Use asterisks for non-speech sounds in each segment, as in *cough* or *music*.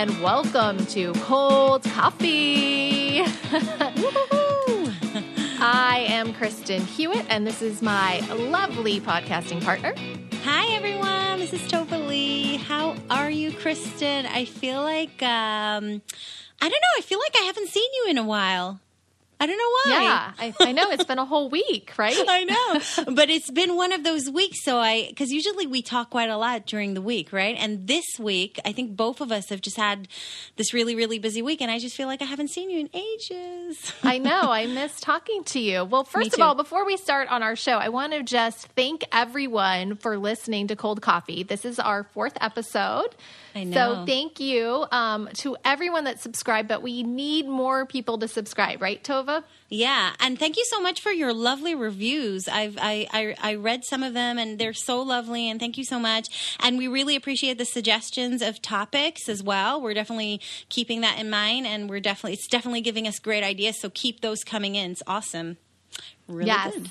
and welcome to Cold Coffee. I am Kristen Hewitt, and this is my lovely podcasting partner. Hi, everyone. This is Tova Lee. How are you, Kristen? I feel like, um, I don't know. I feel like I haven't seen you in a while. I don't know why. Yeah, I, I know it's been a whole week, right? *laughs* I know, but it's been one of those weeks. So I, because usually we talk quite a lot during the week, right? And this week, I think both of us have just had this really, really busy week, and I just feel like I haven't seen you in ages. *laughs* I know. I miss talking to you. Well, first of all, before we start on our show, I want to just thank everyone for listening to Cold Coffee. This is our fourth episode. I know. So thank you um, to everyone that subscribed, but we need more people to subscribe, right, Tova? Yeah, and thank you so much for your lovely reviews. I've I, I, I read some of them, and they're so lovely. And thank you so much. And we really appreciate the suggestions of topics as well. We're definitely keeping that in mind, and we're definitely it's definitely giving us great ideas. So keep those coming in. It's awesome. Really yes. good.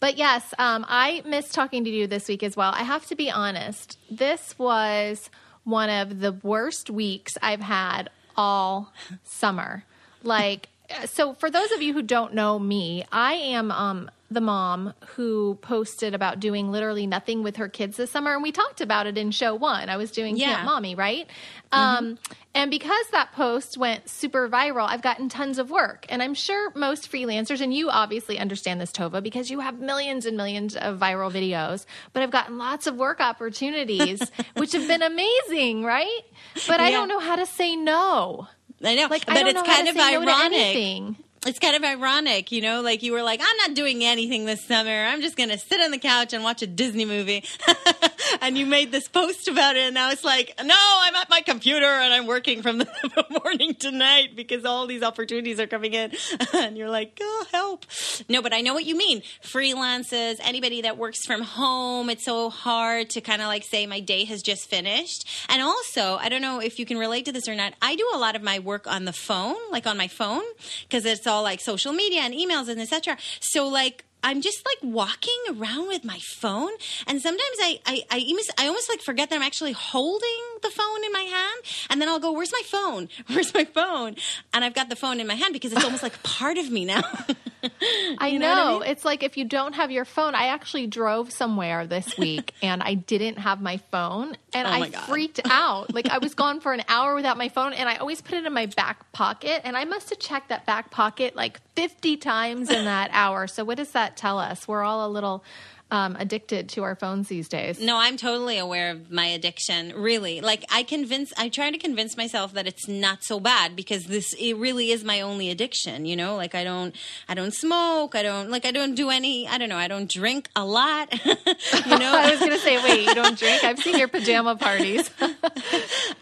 But yes, um, I missed talking to you this week as well. I have to be honest. This was one of the worst weeks I've had all summer. Like, so for those of you who don't know me, I am um, the mom who posted about doing literally nothing with her kids this summer, and we talked about it in show one. I was doing Yeah. Camp Mommy, right? Mm-hmm. Um, and because that post went super viral, I've gotten tons of work, and I'm sure most freelancers, and you obviously understand this, Tova, because you have millions and millions of viral videos. But I've gotten lots of work opportunities, *laughs* which have been amazing, right? But I don't know how to say no. I know, Like, but it's kind of no ironic. anything. It's kind of ironic, you know, like you were like, I'm not doing anything this summer. I'm just going to sit on the couch and watch a Disney movie. *laughs* and you made this post about it. And I was like, no, I'm at my computer and I'm working from the *laughs* morning to night because all these opportunities are coming in. *laughs* and you're like, oh, help. No, but I know what you mean. Freelancers, anybody that works from home, it's so hard to kind of like say my day has just finished. And also, I don't know if you can relate to this or not. I do a lot of my work on the phone, like on my phone, because it's all like social media and emails and etc. So like I'm just like walking around with my phone, and sometimes I I I almost, I almost like forget that I'm actually holding the phone in my hand, and then I'll go, "Where's my phone? *laughs* Where's my phone?" And I've got the phone in my hand because it's almost like *laughs* part of me now. *laughs* I You know. know I mean? It's like if you don't have your phone. I actually drove somewhere this week and I didn't have my phone and Oh I God. freaked out. Like I was gone for an hour without my phone and I always put it in my back pocket and I must have checked that back pocket like 50 times in that hour. So what does that tell us? We're all a little um, addicted to our phones these days. No, I'm totally aware of my addiction. Really, like I convince, I try to convince myself that it's not so bad because this it really is my only addiction. You know, like I don't, I don't smoke, I don't like, I don't do any, I don't know, I don't drink a lot. *laughs* you know, *laughs* I was going to say, wait, you don't drink? I've seen your pajama parties. *laughs*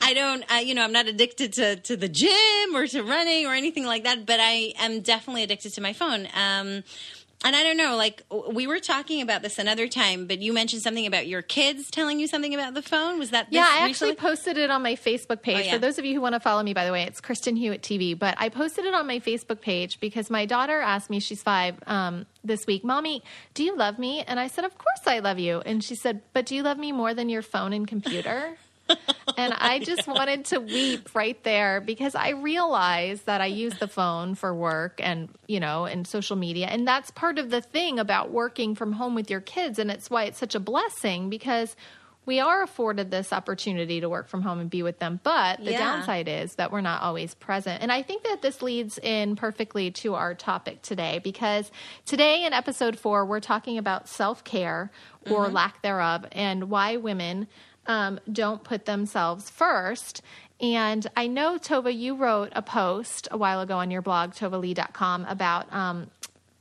I don't, I, you know, I'm not addicted to, to the gym or to running or anything like that, but I am definitely addicted to my phone. Um, and I don't know, like we were talking about this another time, but you mentioned something about your kids telling you something about the phone. Was that Yeah, I actually posted it on my Facebook page. Oh, yeah. For those of you who want to follow me, by the way, it's Kristen Hewitt TV. But I posted it on my Facebook page because my daughter asked me, she's five, um, this week, Mommy, do you love me? And I said, Of course I love you. And she said, But do you love me more than your phone and computer? *laughs* and I just wanted to weep right there because I realized that I use the phone for work and, you know, and social media. And that's part of the thing about working from home with your kids. And it's why it's such a blessing because we are afforded this opportunity to work from home and be with them. But the Yeah. downside is that we're not always present. And I think that this leads in perfectly to our topic today because today in episode four, we're talking about self care or mm-hmm. lack thereof and why women um, don't put themselves first. And I know, Tova, you wrote a post a while ago on your blog, tovalee.com, about um,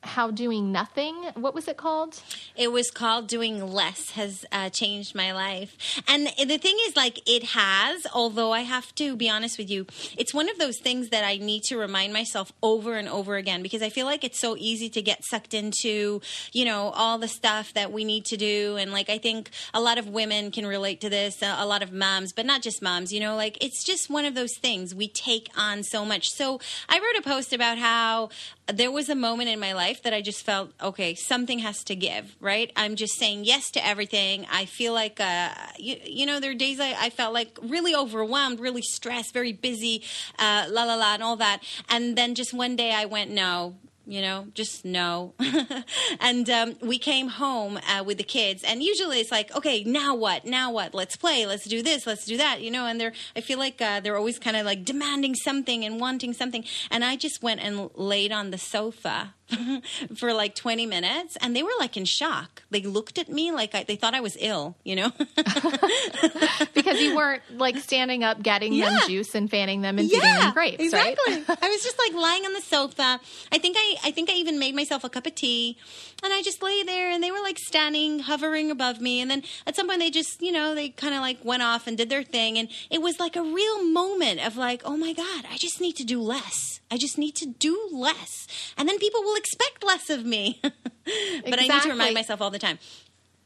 how doing nothing, what was it called? It was called Doing Less has uh, changed my life. And the thing is, like, it has, although I have to be honest with you, it's one of those things that I need to remind myself over and over again because I feel like it's so easy to get sucked into, you know, all the stuff that we need to do. And, like, I think a lot of women can relate to this, uh, a lot of moms, but not just moms, you know, like, it's just one of those things we take on so much. So I wrote a post about how there was a moment in my life life that I just felt okay, something has to give, right? I'm just saying yes to everything. I feel like, uh, you, you know, there are days I, I felt like really overwhelmed, really stressed, very busy, uh, la la la, and all that. And then just one day I went, no, you know, just no. *laughs* and um, we came home uh, with the kids, and usually it's like, okay, now what? Now what? Let's play. Let's do this. Let's do that. You know, and they're, I feel like uh, they're always kind of like demanding something and wanting something. And I just went and laid on the sofa *laughs* for like 20 minutes and they were like in shock. They looked at me like I, they thought I was ill, you know? *laughs* because you weren't like standing up, getting Yeah. them juice and fanning them and feeding them grapes, exactly. right? *laughs* I was just like lying on the sofa. I think I, I think I even made myself a cup of tea, and I just lay there, and they were like standing, hovering above me, and then at some point they just, you know, they kind of like went off and did their thing, and it was like a real moment of like, oh my god, I just need to do less. I just need to do less, and then people will expect less of me. *laughs* but I need to remind myself all the time.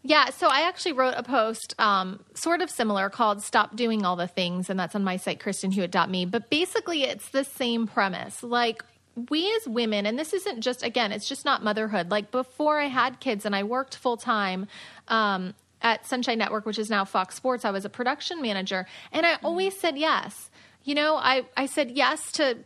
Yeah, so I actually wrote a post um, sort of similar called Stop Doing All the Things, and that's on my site, kristenhewitt.me. But basically, it's the same premise. Like, we as women, and this isn't just, again, it's just not motherhood. Like, before I had kids and I worked full time, um, at Sunshine Network, which is now Fox Sports, I was a production manager, and I always said yes. You know, I, I said yes to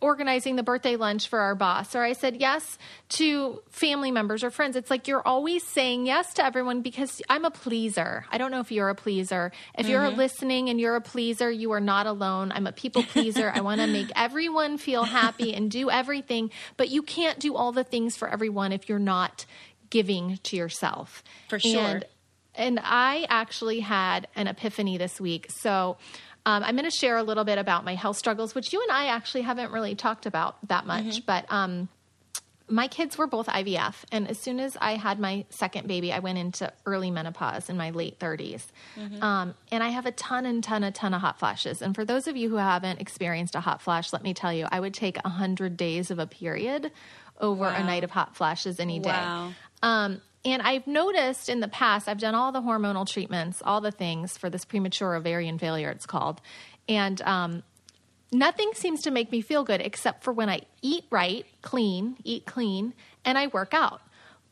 organizing the birthday lunch for our boss, or I said yes to family members or friends. It's like you're always saying yes to everyone because I'm a pleaser. I don't know if you're a pleaser. If you're mm-hmm. listening and you're a pleaser, you are not alone. I'm a people *laughs* pleaser. I want to make everyone feel happy and do everything, but you can't do all the things for everyone if you're not giving to yourself. For sure. And and I actually had an epiphany this week. So um, I'm going to share a little bit about my health struggles, which you and I actually haven't really talked about that much. But um, my kids were both IVF. And as soon as I had my second baby, I went into early menopause in my late 30s. Um, and I have a ton and ton, a ton of hot flashes. And for those of you who haven't experienced a hot flash, let me tell you, I would take 100 days of a period over a night of hot flashes any day. Wow. Um, and I've noticed in the past, I've done all the hormonal treatments, all the things for this premature ovarian failure, it's called. And um, nothing seems to make me feel good except for when I eat right, clean, eat clean, and I work out.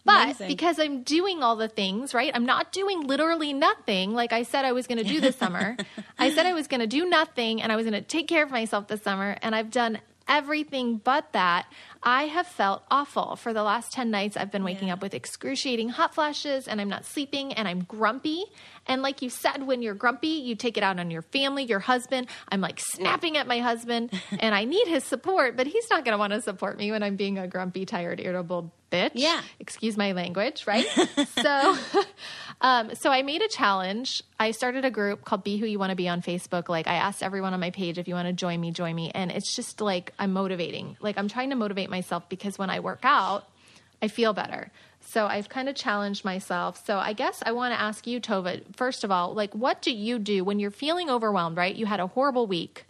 But Amazing. because I'm doing all the things, right? I'm not doing literally nothing like I said I was going to do this summer. *laughs* I said I was going to do nothing and I was going to take care of myself this summer, and I've done everything but that. I have felt awful for the last 10 nights. I've been waking Yeah. up with excruciating hot flashes and I'm not sleeping and I'm grumpy. And like you said, when you're grumpy, you take it out on your family, your husband. I'm like snapping at my husband *laughs* and I need his support, but he's not going to want to support me when I'm being a grumpy, tired, irritable bitch. Yeah. Excuse my language, right? *laughs* so, *laughs* um, so I made a challenge. I started a group called Be Who You Want to Be on Facebook. Like I asked everyone on my page if you want to join me, join me. And it's just like I'm motivating. Like I'm trying to motivate myself because when I work out, I feel better. So I've kind of challenged myself. So I guess I want to ask you, Tova, first of all, like what do you do when you're feeling overwhelmed, right? You had a horrible week.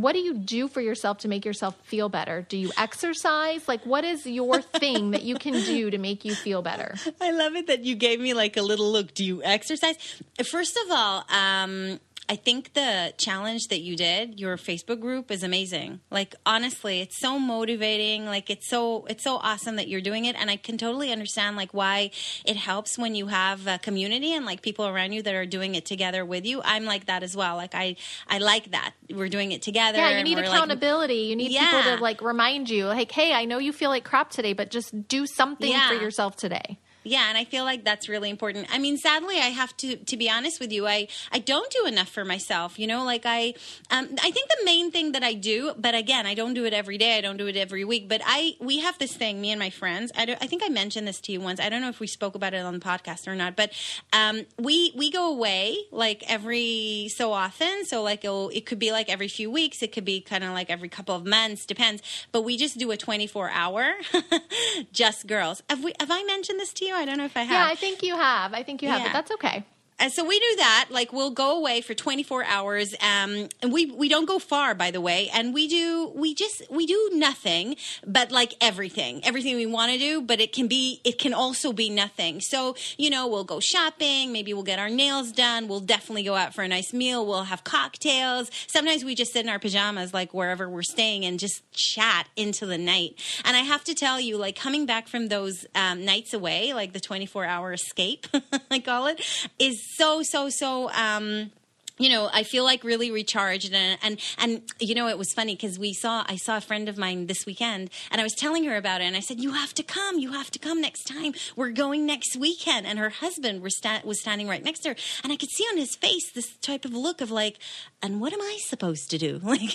What do you do for yourself to make yourself feel better? Do you exercise? Like what is your *laughs* thing that you can do to make you feel better? I love it that you gave me like a little look. Do you exercise? First of all, um, I think the challenge that you did, your Facebook group, is amazing. Like honestly, it's so motivating. Like it's so it's so awesome that you're doing it, and I can totally understand like why it helps when you have a community and like people around you that are doing it together with you. I'm like that as well. Like I I like that we're doing it together. Yeah, you need we're, like, accountability. you need people to like remind you, like, hey, I know you feel like crap today, but just do something Yeah. for yourself today. Yeah, and I feel like that's really important. I mean, sadly, I have to to be honest with you. I I don't do enough for myself. You know, like I um I think the main thing that I do, but again, I don't do it every day. I don't do it every week. But I we have this thing, me and my friends. I I think I mentioned this to you once. I don't know if we spoke about it on the podcast or not. But um we we go away like every so often. So like it could be like every few weeks. It could be kind of like every couple of months. Depends. But we just do a twenty four hour, *laughs* just girls. Have we have I mentioned this to you? I don't know if I have. Yeah, I think you have. I think you have, Yeah. but that's okay. And so we do that. Like we'll go away for 24 hours. Um, and we we don't go far, by the way. And we do we just we do nothing, but like everything, everything we want to do. But it can be it can also be nothing. So you know we'll go shopping. Maybe we'll get our nails done. We'll definitely go out for a nice meal. We'll have cocktails. Sometimes we just sit in our pajamas, like wherever we're staying, and just chat into the night. And I have to tell you, like coming back from those um, nights away, like the 24 hour escape, *laughs* I call it, is so so so um you know, I feel like really recharged and and and you know, it was funny because we saw I saw a friend of mine this weekend and I was telling her about it and I said, "You have to come, you have to come next time. We're going next weekend." And her husband was sta- was standing right next to her, and I could see on his face this type of look of like, "And what am I supposed to do?" *laughs* Like,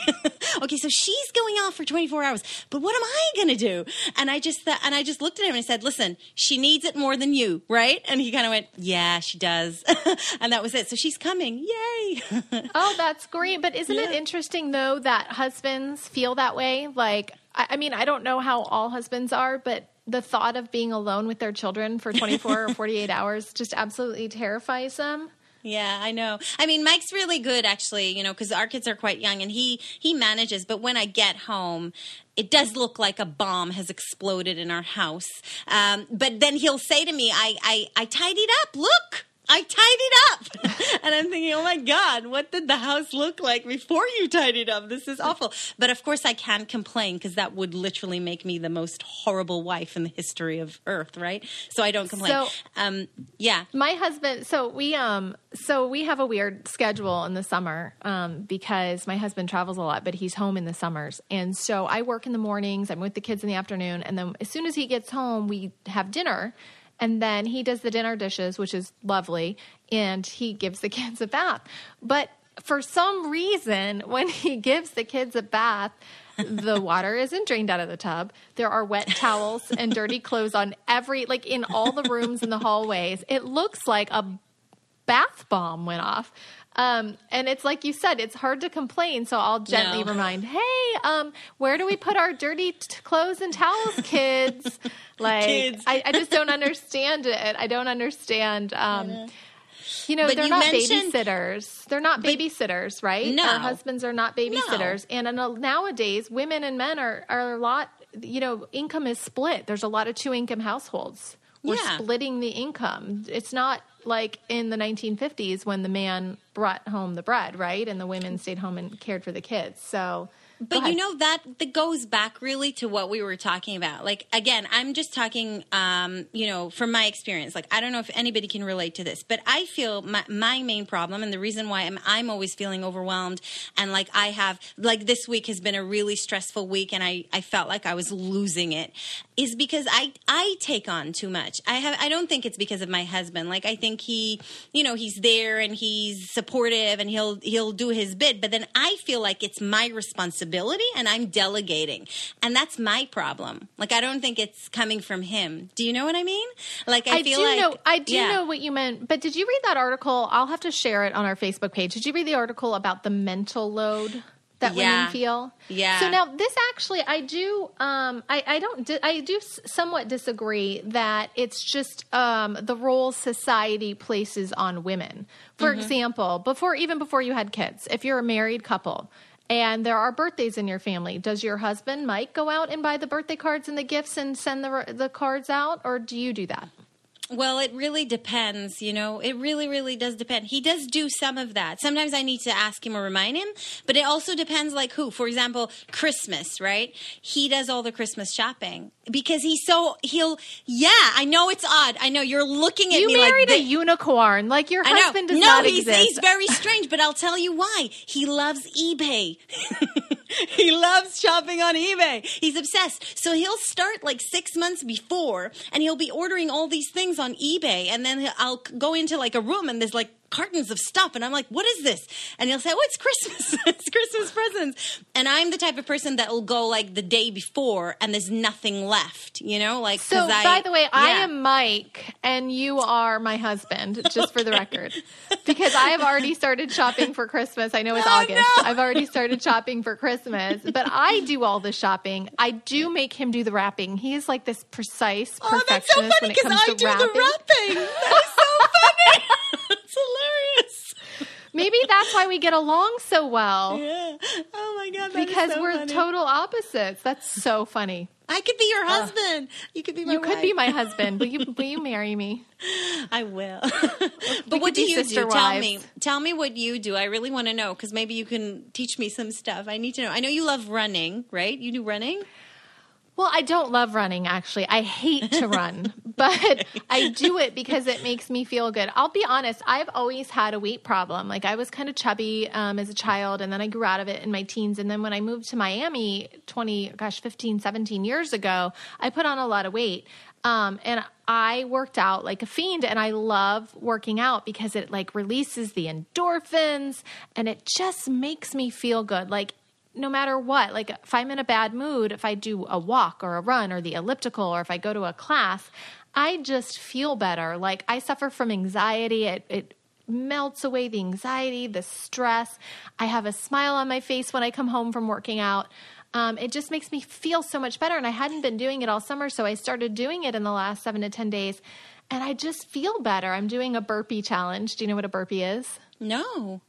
okay, so she's going off for 24 hours, but what am I going to do? And I just thought, and I just looked at him and I said, "Listen, she needs it more than you, right?" And he kind of went, "Yeah, she does," *laughs* and that was it. So she's coming, yay! *laughs* Oh, that's great. But isn't it interesting though that husbands feel that way? Like, I, I mean, I don't know how all husbands are, but the thought of being alone with their children for 24 or *laughs* 48 hours just absolutely terrifies them. Yeah, I know. I mean, Mike's really good actually, you know, because our kids are quite young and he he manages. But when I get home, it does look like a bomb has exploded in our house. Um, but then he'll say to me, "I I I tidied up. Look." I tidied up. *laughs* and I'm thinking, oh my God, what did the house look like before you tidied up? This is awful. But of course, I can't complain because that would literally make me the most horrible wife in the history of Earth, right? So I don't complain. So- um, yeah. My husband, so we um, so we have a weird schedule in the summer um, because my husband travels a lot, but he's home in the summers, and so I work in the mornings. I'm with the kids in the afternoon, and then as soon as he gets home, we have dinner, and then he does the dinner dishes, which is lovely, and he gives the *laughs* kids a bath. But for some reason, when he *laughs* gives the kids a bath, the *laughs* water isn't drained out of the tub. There are wet towels and dirty clothes on every, like in all the rooms in the hallways. It looks like a bath bomb went off. Um, and it's like you said, it's hard to complain. So I'll gently No. remind, hey, um, where do we put our dirty t- clothes and towels, kids? *laughs* Like, Kids. I, I just don't understand it. I don't understand. Um, you know, But they're you not babysitters. They're not babysitters, right? No. Our husbands are not babysitters. And in a, nowadays, women and men are, are a lot, you know, income is split. There's a lot of two income households. We're Yeah. splitting the income. It's not like in the 1950s when the man brought home the bread, right? And the women stayed home and cared for the kids. So, But you know that that goes back really to what we were talking about. Like again, I'm just talking, um, you know, from my experience. Like I don't know if anybody can relate to this, but I feel my, my main problem and the reason why I'm I'm always feeling overwhelmed and like I have like this week has been a really stressful week and I I felt like I was losing it is because I I take on too much. I have I don't think it's because of my husband. Like I think he, you know, he's there and he's supportive and he'll he'll do his bit, but then I feel like it's my responsibility and I'm delegating. And that's my problem. Like I don't think it's coming from him. Do you know what I mean? Like I, I feel do like know I do yeah. know what you meant, but did you read that article? I'll have to share it on our Facebook page. Did you read the article about the mental load that Yeah. women feel? Yeah. So now this actually, I do, um, I, I don't, di- I do s- somewhat disagree that it's just um, the role society places on women. For Mm-hmm. example, before even before you had kids, if you're a married couple. And there are birthdays in your family. Does your husband, Mike, go out and buy the birthday cards and the gifts and send the the cards out, or do you do that? Well, it really depends, you know. It really, really does depend. He does do some of that. Sometimes I need to ask him or remind him, but it also depends like who. For example, Christmas, right? He does all the Christmas shopping because he's so he'll yeah, I know it's odd. I know you're looking at You me married like a unicorn. Like your husband does no, not he's, exist. he's very strange, but I'll tell you why. He loves eBay. *laughs* he loves shopping on eBay. He's obsessed. So he'll start like six months before, and he'll be ordering all these things on eBay, and then I'll go into like a room, and there's like cartons of stuff, and I'm like, "What is this?" And he'll say, "Oh, it's Christmas. *laughs* it's Christmas presents." And I'm the type of person that will go like the day before, and there's nothing left. You know, like so I- by the way, I am Mike, and you are my husband. Just for the *laughs* record, because I have already started shopping for Christmas. I know it's *laughs* Oh, August. no. I've already started shopping for Christmas, but I do all the shopping. I do make him do the wrapping. He is like this precise Oh, perfectionist that's so funny when it because comes I to do wrapping. the wrapping. That is so funny. It's Maybe that's why we get along so well. Yeah. Oh my god. Because so we're funny. total opposites. That's so funny. I could be your husband. you could be my You could be my husband. Will you *laughs* will you marry me? I will. *laughs* But what do you do? sister Tell me. Tell me what you do. I really want to know because maybe you can teach me some stuff. I need to know. I know you love running, right? You do running? Well, I don't love running actually. I hate to *laughs* run, but I do it because it makes me feel good. I'll be honest, I've always had a weight problem. Like I was kind of chubby um, as a child and then I grew out of it in my teens and then when I moved to Miami 20 gosh 15 17 years ago, I put on a lot of weight. Um, and I worked out like a fiend and I love working out because it like releases the endorphins and it just makes me feel good. Like no matter what, like if I'm in a bad mood, if I do a walk or a run or the elliptical or if I go to a class, I just feel better. Like I suffer from anxiety. It, it melts away the anxiety, the stress. I have a smile on my face when I come home from working out. Um, it just makes me feel so much better. And I hadn't been doing it all summer, so I started doing it in the last seven to 10 days. And I just feel better. I'm doing a burpee challenge. Do you know what a burpee is? No.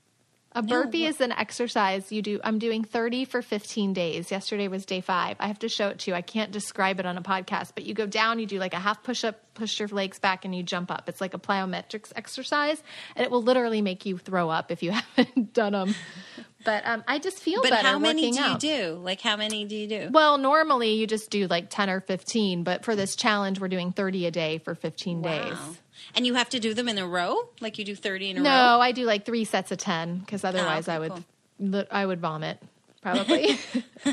A burpee is an exercise you do. I'm doing 30 for 15 days. Yesterday was day five. I have to show it to you. I can't describe it on a podcast, but you go down, you do like a half push up, push your legs back, and you jump up. It's like a plyometrics exercise, and it will literally make you throw up if you *laughs* haven't done them. But um, I just feel But better But how many do you out. do? Like how many do you do? Well, normally you just do like 10 or 15, but for this challenge, we're doing 30 a day for 15 days. And you have to do them in a row? Like you do 30 in a No, row? No, I do like three sets of 10 because otherwise Oh, okay, I would cool. I would vomit probably. *laughs* *laughs*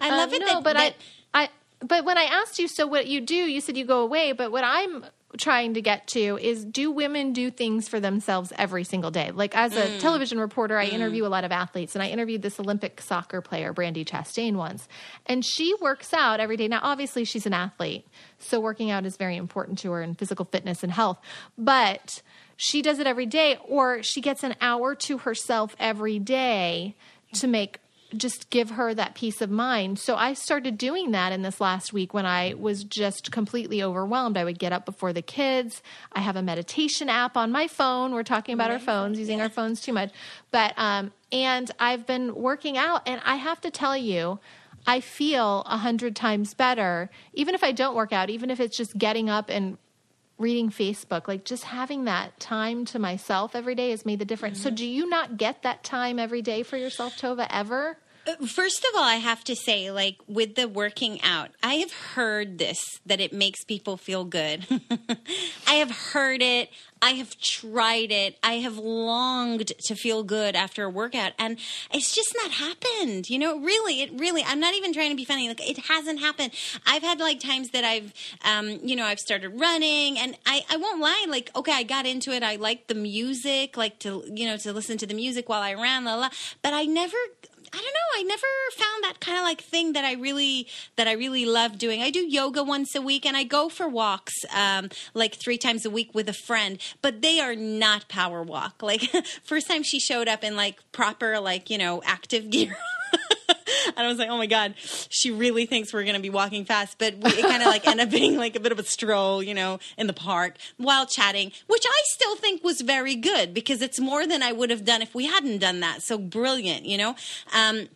I love Um, it no, that, but that- I, I, but when I asked you, so what you do, you said you go away. But what I'm trying to get to is, do women do things for themselves every single day? Like as a Mm. television reporter, I interview a lot of athletes, and I interviewed this Olympic soccer player, Brandi Chastain, once, and she works out every day. Now, obviously, she's an athlete, so working out is very important to her in physical fitness and health, but. She does it every day, or she gets an hour to herself every day to make just give her that peace of mind. So I started doing that in this last week when I was just completely overwhelmed. I would get up before the kids. I have a meditation app on my phone. We're talking about our phones, using our phones too much. But um and I've been working out and I have to tell you I feel a hundred times better, even if I don't work out, even if it's just getting up and reading Facebook, like just having that time to myself every day has made the difference. So, do you not get that time every day for yourself, Tova, ever? First of all, I have to say, like with the working out, I have heard this that it makes people feel good. *laughs* I have heard it. I have tried it. I have longed to feel good after a workout, and it's just not happened. You know, really, it really. I'm not even trying to be funny. Like it hasn't happened. I've had like times that I've, um, you know, I've started running, and I, I won't lie. Like, okay, I got into it. I liked the music, like to, you know, to listen to the music while I ran, la la. But I never I don't know. I never found that kind of like thing that I really that I really love doing. I do yoga once a week, and I go for walks um, like three times a week with a friend. But they are not power walk. Like *laughs* first time she showed up in like proper like you know active *laughs* gear. And I was like, oh my God, she really thinks we're going to be walking fast. But we, it kind of like ended up being like a bit of a stroll, you know, in the park while chatting, which I still think was very good because it's more than I would have done if we hadn't done that. So brilliant, you know? Um,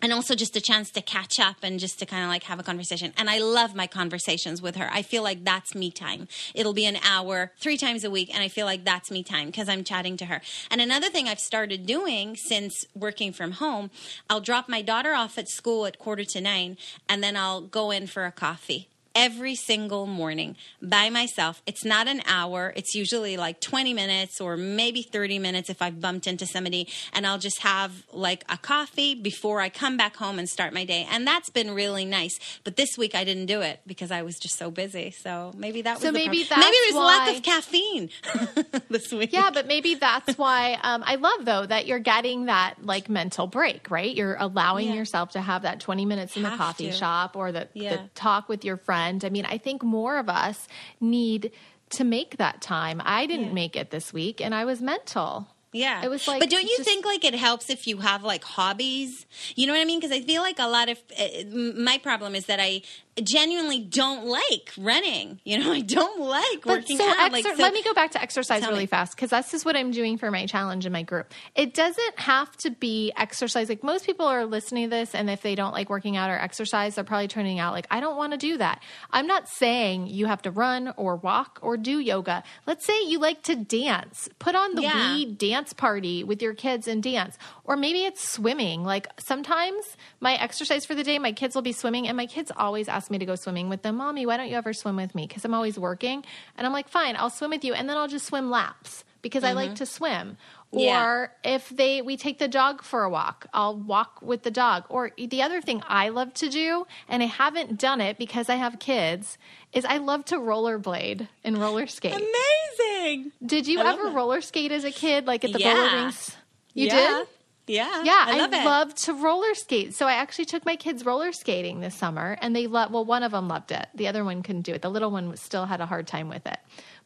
and also just a chance to catch up and just to kind of like have a conversation. And I love my conversations with her. I feel like that's me time. It'll be an hour, three times a week, and I feel like that's me time because I'm chatting to her. And another thing I've started doing since working from home, I'll drop my daughter off at school at quarter to nine, and then I'll go in for a coffee every single morning by myself. It's not an hour. It's usually like 20 minutes or maybe 30 minutes if I've bumped into somebody and I'll just have like a coffee before I come back home and start my day. And that's been really nice. But this week I didn't do it because I was just so busy. So maybe that was So the maybe problem. maybe there's a lack of caffeine *laughs* this week. Yeah, but maybe that's why um, I love though that you're getting that like mental break, right? You're allowing Yeah. yourself to have that 20 minutes in the Have coffee to. shop or the, Yeah. the talk with your friend. I mean, I think more of us need to make that time. I didn't Yeah. make it this week, and I was mental. Yeah. It was like But don't you just- think like it helps if you have like hobbies? You know what I mean? Because I feel like a lot of uh, my problem is that I genuinely don't like running. You know, *laughs* I don't like But working so, out. exer- like, so- let me go back to exercise really me. fast because this is what I'm doing for my challenge in my group. It doesn't have to be exercise. Like most people are listening to this, and if they don't like working out or exercise, they're probably turning out like, I don't want to do that. I'm not saying you have to run or walk or do yoga. Let's say you like to dance. Put on the Yeah. Wii dance party with your kids and dance. Or maybe it's swimming. Like sometimes my exercise for the day, my kids will be swimming, and my kids always ask me to go swimming with them. Mommy, why don't you ever swim with me? Because I'm always working. And I'm like, fine, I'll swim with you. And then I'll just swim laps because I like to swim. Mm-hmm. Yeah. Or if they we take the dog for a walk, I'll walk with the dog. Or the other thing I love to do, and I haven't done it because I have kids, is I love to rollerblade and roller skate. Amazing. Did you I ever roller skate as a kid, like at the Yeah. roller rinks? You yeah. did? Yeah. Yeah, I love it. love to roller skate. So I actually took my kids roller skating this summer, and they loved. Well, one of them loved it. The other one couldn't do it. The little one still had a hard time with it.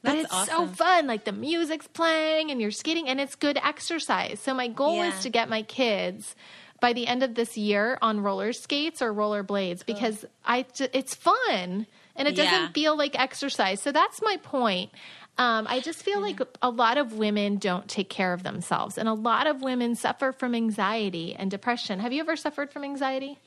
But That's it's so fun. Like the music's playing, and you're skating, and it's good exercise. So my goal Yeah. is to get my kids by the end of this year on roller skates or roller blades because I it's fun and it doesn't feel like exercise. So that's my point. Um, I just feel like a lot of women don't take care of themselves, and a lot of women suffer from anxiety and depression. Have you ever suffered from anxiety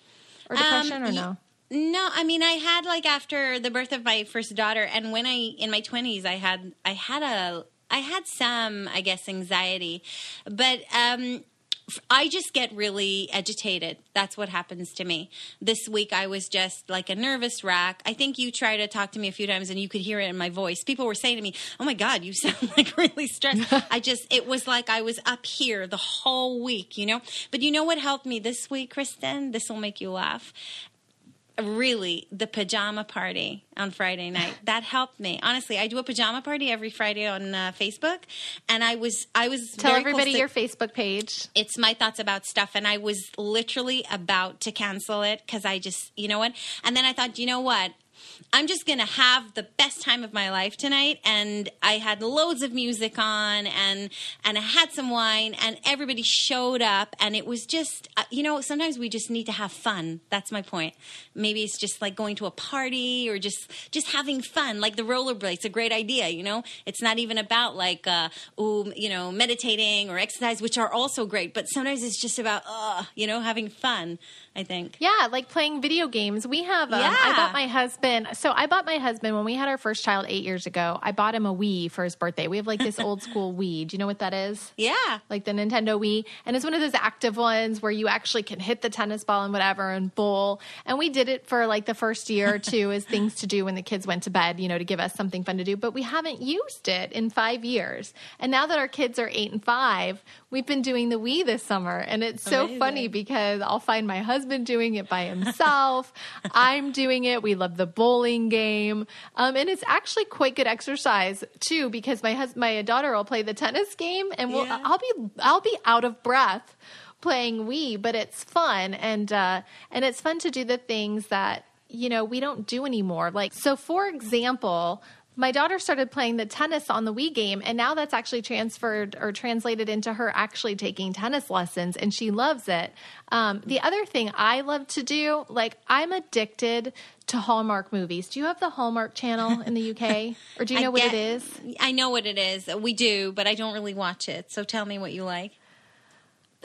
or depression, or Um, no? No, I mean I had like after the birth of my first daughter and when I in my 20s I had I had a I had some I guess anxiety. But um I just get really agitated. That's what happens to me. This week I was just like a nervous wreck. I think you tried to talk to me a few times and you could hear it in my voice. People were saying to me, "Oh my god, you *laughs* sound like really stressed." *laughs* I just it was like I was up here the whole week, you know? But you know what helped me this week, Kristen? This will make you laugh really the pajama party on Friday night. *laughs* That helped me. Honestly, I do a pajama party every Friday on uh, Facebook, and I was I was Tell everybody your Facebook page. it's my thoughts about stuff and i was literally about to cancel it because i just you know what and then i thought you know what i'm just gonna have the best time of my life tonight and i had loads of music on and and i had some wine and everybody showed up and it was just uh, you know sometimes we just need to have fun. That's my point. Maybe it's just like going to a party or just just having fun like the rollerblades a great idea you know? It's not even about like uh ooh, you know meditating or exercise which are also great but sometimes it's just about uh you know having fun i think Yeah, like playing video games. We have. Um, I bought my husband. So I bought my husband when we had our first child eight years ago. I bought him a Wii for his birthday. We have like this *laughs* old school Wii. Do you know what that is? yeah like the Nintendo Wii, and it's one of those active ones where you actually can hit the tennis ball and whatever and bowl. And we did it for like the first year or two as *laughs* things to do when the kids went to bed, you know, to give us something fun to do. But we haven't used it in five years. And now that our kids are eight and five, we've been doing the Wii this summer, and it's so Amazing. funny because I'll find my husband doing it by himself. *laughs* I'm doing it. We love the bowling game, um, and it's actually quite good exercise too because my hus- my daughter will play the tennis game, and we'll, Yeah. I'll be I'll be out of breath playing Wii, but it's fun and uh, and it's fun to do the things that you know we don't do anymore. Like so, for example. My daughter started playing the tennis on the Wii game, and now that's actually transferred or translated into her actually taking tennis lessons, and she loves it. Um, the other thing I love to do, like I'm addicted to Hallmark movies. Do you have the Hallmark channel in the UK, *laughs* or do you know what it is? i know what it is we do but i don't really watch it so tell me what you like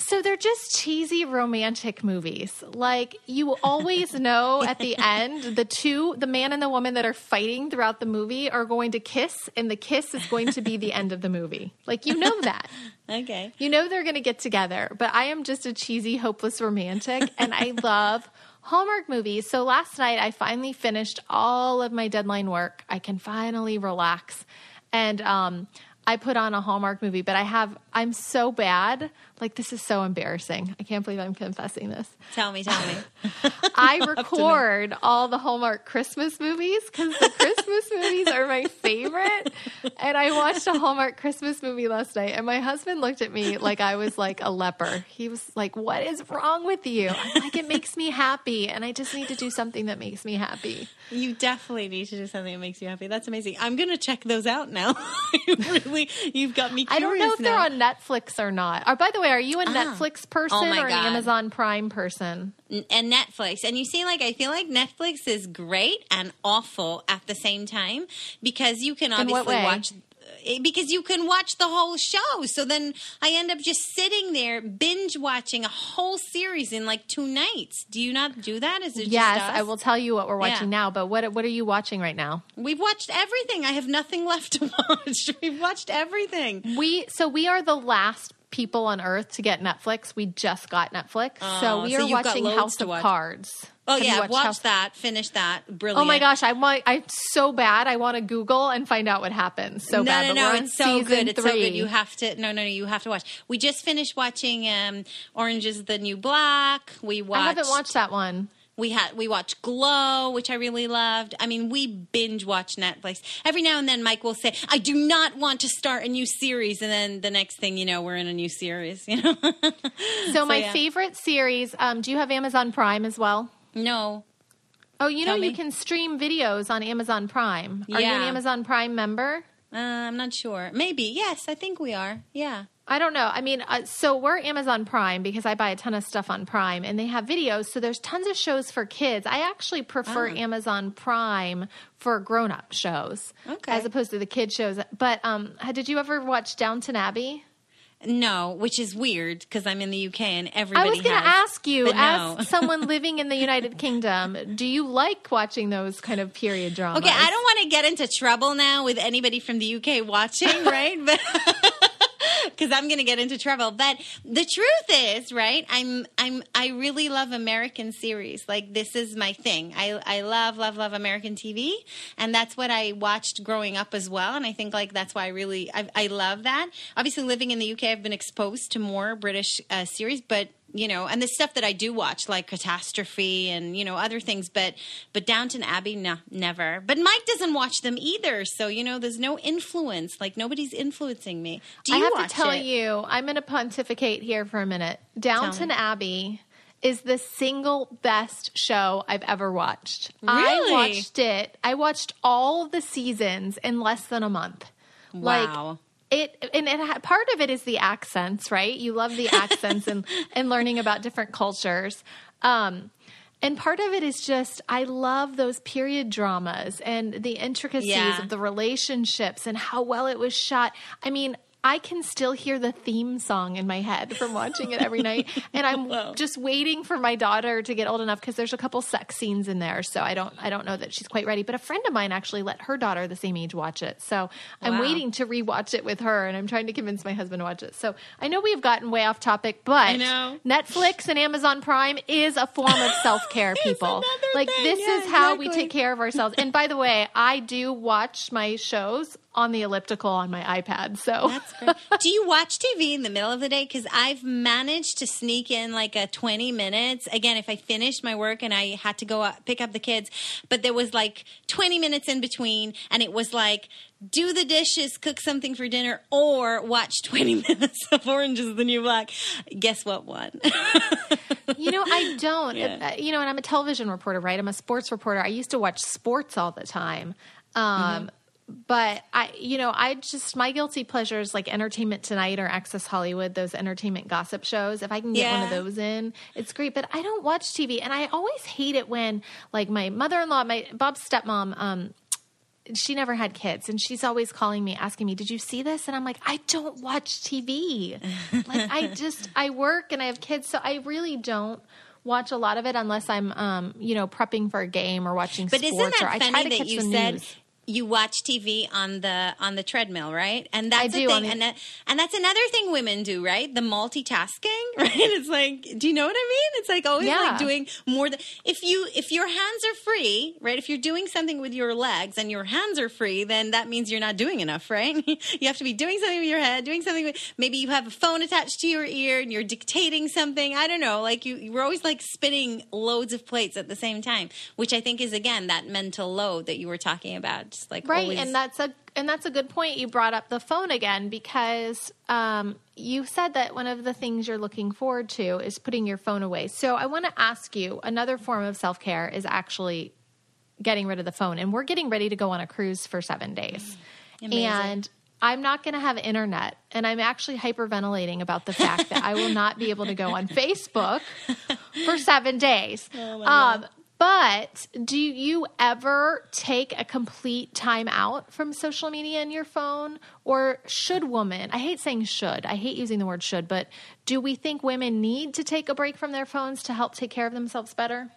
So they're just cheesy romantic movies. Like you always know at the *laughs* end, the two, the man and the woman that are fighting throughout the movie are going to kiss, and the kiss is going to be the end of the movie. Like you know that. *laughs* okay You know they're going to get together, but I am just a cheesy, hopeless romantic, and I *laughs* love Hallmark movies. So last night I finally finished all of my deadline work. I can finally relax, and um, I put on a Hallmark movie. But I have I'm so bad. Like this is so embarrassing. I can't believe I'm confessing this. tell me tell me *laughs* I *laughs* record all the Hallmark Christmas movies because the Christmas movies are my favorite. And I watched a Hallmark Christmas movie last night, and my husband looked at me like I was like a leper. He was like, What is wrong with you? I'm like, It makes me happy, and I just need to do something that makes me happy. you definitely need to do something that makes you happy that's amazing i'm gonna check those out now really *laughs* really, you've got me. I don't know if now. they're on Netflix or not. Or by the way, are you a Netflix person Oh or an Amazon Prime person? and Netflix. And you see, like, I feel like Netflix is great and awful at the same time because you can obviously watch. eh, Because you can watch the whole show. So then I end up just sitting there binge watching a whole series in like two nights. Do you not do that? Is it Yes? I will tell you what we're watching Yeah. now. But what what are you watching right now? We've watched everything. I have nothing *laughs* left to watch. We've watched everything. We so we are the last people on earth to get Netflix. We just got Netflix, so Oh, we so are watching House to of watch. Cards. Oh Have yeah, watched watch House- that. Finish that. Brilliant. Oh my gosh, I want I so bad. I want to Google and find out what happens. So no, bad. no, no! It's so season good. It's so good. You have to. No, no, no! You have to watch. We just finished watching um, Orange Is the New Black. We watched. I haven't watched that one. We had we watched Glow, which I really loved. I mean, we binge watch Netflix every now and then. Mike will say, "I do not want to start a new series," and then the next thing you know, we're in a new series. You know? *laughs* So, my yeah. favorite series. Um, do you have Amazon Prime as well? no, Oh, you know Tell you can stream videos on Amazon Prime. Are you an Amazon Prime member? Uh, I'm not sure. Maybe yes, I think we are. Yeah. I don't know. I mean, uh, so we're Amazon Prime because I buy a ton of stuff on Prime and they have videos. So there's tons of shows for kids. I actually prefer Oh. Amazon Prime for grown up shows Okay. as opposed to the kid shows. But um, did you ever watch Downton Abbey? No, which is weird because I'm in the UK and everybody. I was going to ask you, no. as *laughs* someone living in the United Kingdom, do you like watching those kind of period dramas? Okay, I don't want to get into trouble now with anybody from the UK watching, *laughs* right? But *laughs* *laughs* because I'm going to get into trouble. But the truth is, right? I'm I'm I really love American series. Like this is my thing. I I love love love American TV, and that's what I watched growing up as well. And I think like that's why I really I, I love that. Obviously, living in the UK, I've been exposed to more British uh, series, but you know, and the stuff that I do watch, like Catastrophe and you know other things, but but Downton Abbey, no, never. But Mike doesn't watch them either, so you know, there's no influence. Like nobody's influencing me. Do you I have to tell it? you, I'm going to pontificate here for a minute. Downton. Abbey is the single best show I've ever watched. Really? I watched it. I watched all the seasons in less than a month. Wow. Like it and it part of it is the accents, right? You love the accents and *laughs* and learning about different cultures. Um and part of it is just I love those period dramas and the intricacies Yeah. of the relationships and how well it was shot. I mean, I can still hear the theme song in my head from watching it every *laughs* night, and I'm Wow. just waiting for my daughter to get old enough because there's a couple sex scenes in there. So I don't, I don't know that she's quite ready. But a friend of mine actually let her daughter the same age watch it. So I'm Wow. waiting to rewatch it with her, and I'm trying to convince my husband to watch it. So I know we've gotten way off topic, but. Netflix and Amazon Prime is a form of self care, *laughs* people. Like thing. this Yeah, is how we take care of ourselves. And by the way, I do watch my shows on the elliptical on my iPad. So That's. Do you watch TV in the middle of the day? Because I've managed to sneak in like a 20 minutes. Again, if I finished my work and I had to go up, pick up the kids, but there was like 20 minutes in between, and it was like, do the dishes, cook something for dinner, or watch *laughs* 20 minutes of Orange is the New Black. Guess what one? You know, I don't. Yeah. Uh, You know, and I'm a television reporter, right? I'm a sports reporter. I used to watch sports all the time. Um, Mm-hmm. But I, you know, I just my guilty pleasures like Entertainment Tonight or Access Hollywood, those entertainment gossip shows. If I can get one of those in, it's great. But I don't watch TV, and I always hate it when like my mother-in-law, my Bob's stepmom, um, she never had kids and she's always calling me asking me did you see this and i'm like i don't watch tv like i *laughs* just i work and i have kids so i really don't watch a lot of it unless i'm um you know prepping for a game or watching But sports isn't or that i try funny to that catch you the said news you watch TV on the on the treadmill, right? And that's I the do, thing, and that, and that's another thing women do, right? The multitasking, *laughs* right? It's like, do you know what I mean? It's like always Yeah. like doing more than if you if your hands are free, right? If you're doing something with your legs and your hands are free, then that means you're not doing enough, right? *laughs* you have to be doing something with your head, doing something with maybe you have a phone attached to your ear and you're dictating something. I don't know, like you you're always like spinning loads of plates at the same time, which I think is again that mental load that you were talking about, just like right always- and that's a and that's a good point you brought up the phone again because um, you said that one of the things you're looking forward to is putting your phone away so i want to ask you another form of self-care is actually getting rid of the phone and we're getting ready to go on a cruise for seven days Amazing. and I'm not going to have internet. And I'm actually hyperventilating about the fact that I will not be able to go on *laughs* Facebook for seven days. Oh um, but do you ever take a complete time out from social media in your phone? Or should women, I hate saying should, I hate using the word should, but do we think women need to take a break from their phones to help take care of themselves better?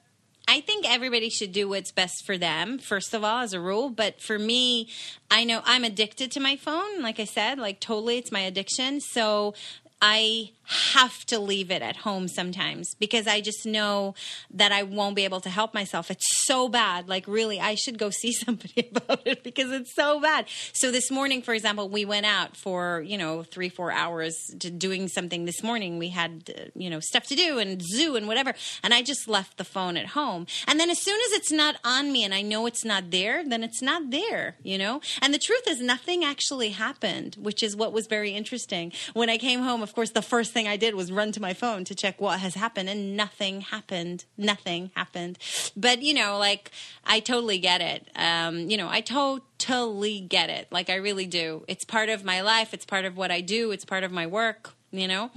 I think everybody should do what's best for them, first of all, as a rule. But for me, I know I'm addicted to my phone. Like I said, like totally, it's my addiction. So I have to leave it at home sometimes because I just know that I won't be able to help myself. It's so bad. Like, really, I should go *laughs* see somebody about it because it's so bad. So, this morning, for example, we went out for, you know, three, four hours to doing something this morning. We had, uh, you know, stuff to do and zoo and whatever. And I just left the phone at home. And then as soon as it's not on me and I know it's not there, then it's not there, you know? And the truth is, nothing actually happened, which is what was very interesting. When I came home, of course, the first thing I did was run to my phone to check what has happened, and nothing happened. Nothing happened. But you know, like I totally get it. Um, you know, I totally get it. Like I really do. It's part of my life. It's part of what I do. It's part of my work. You know.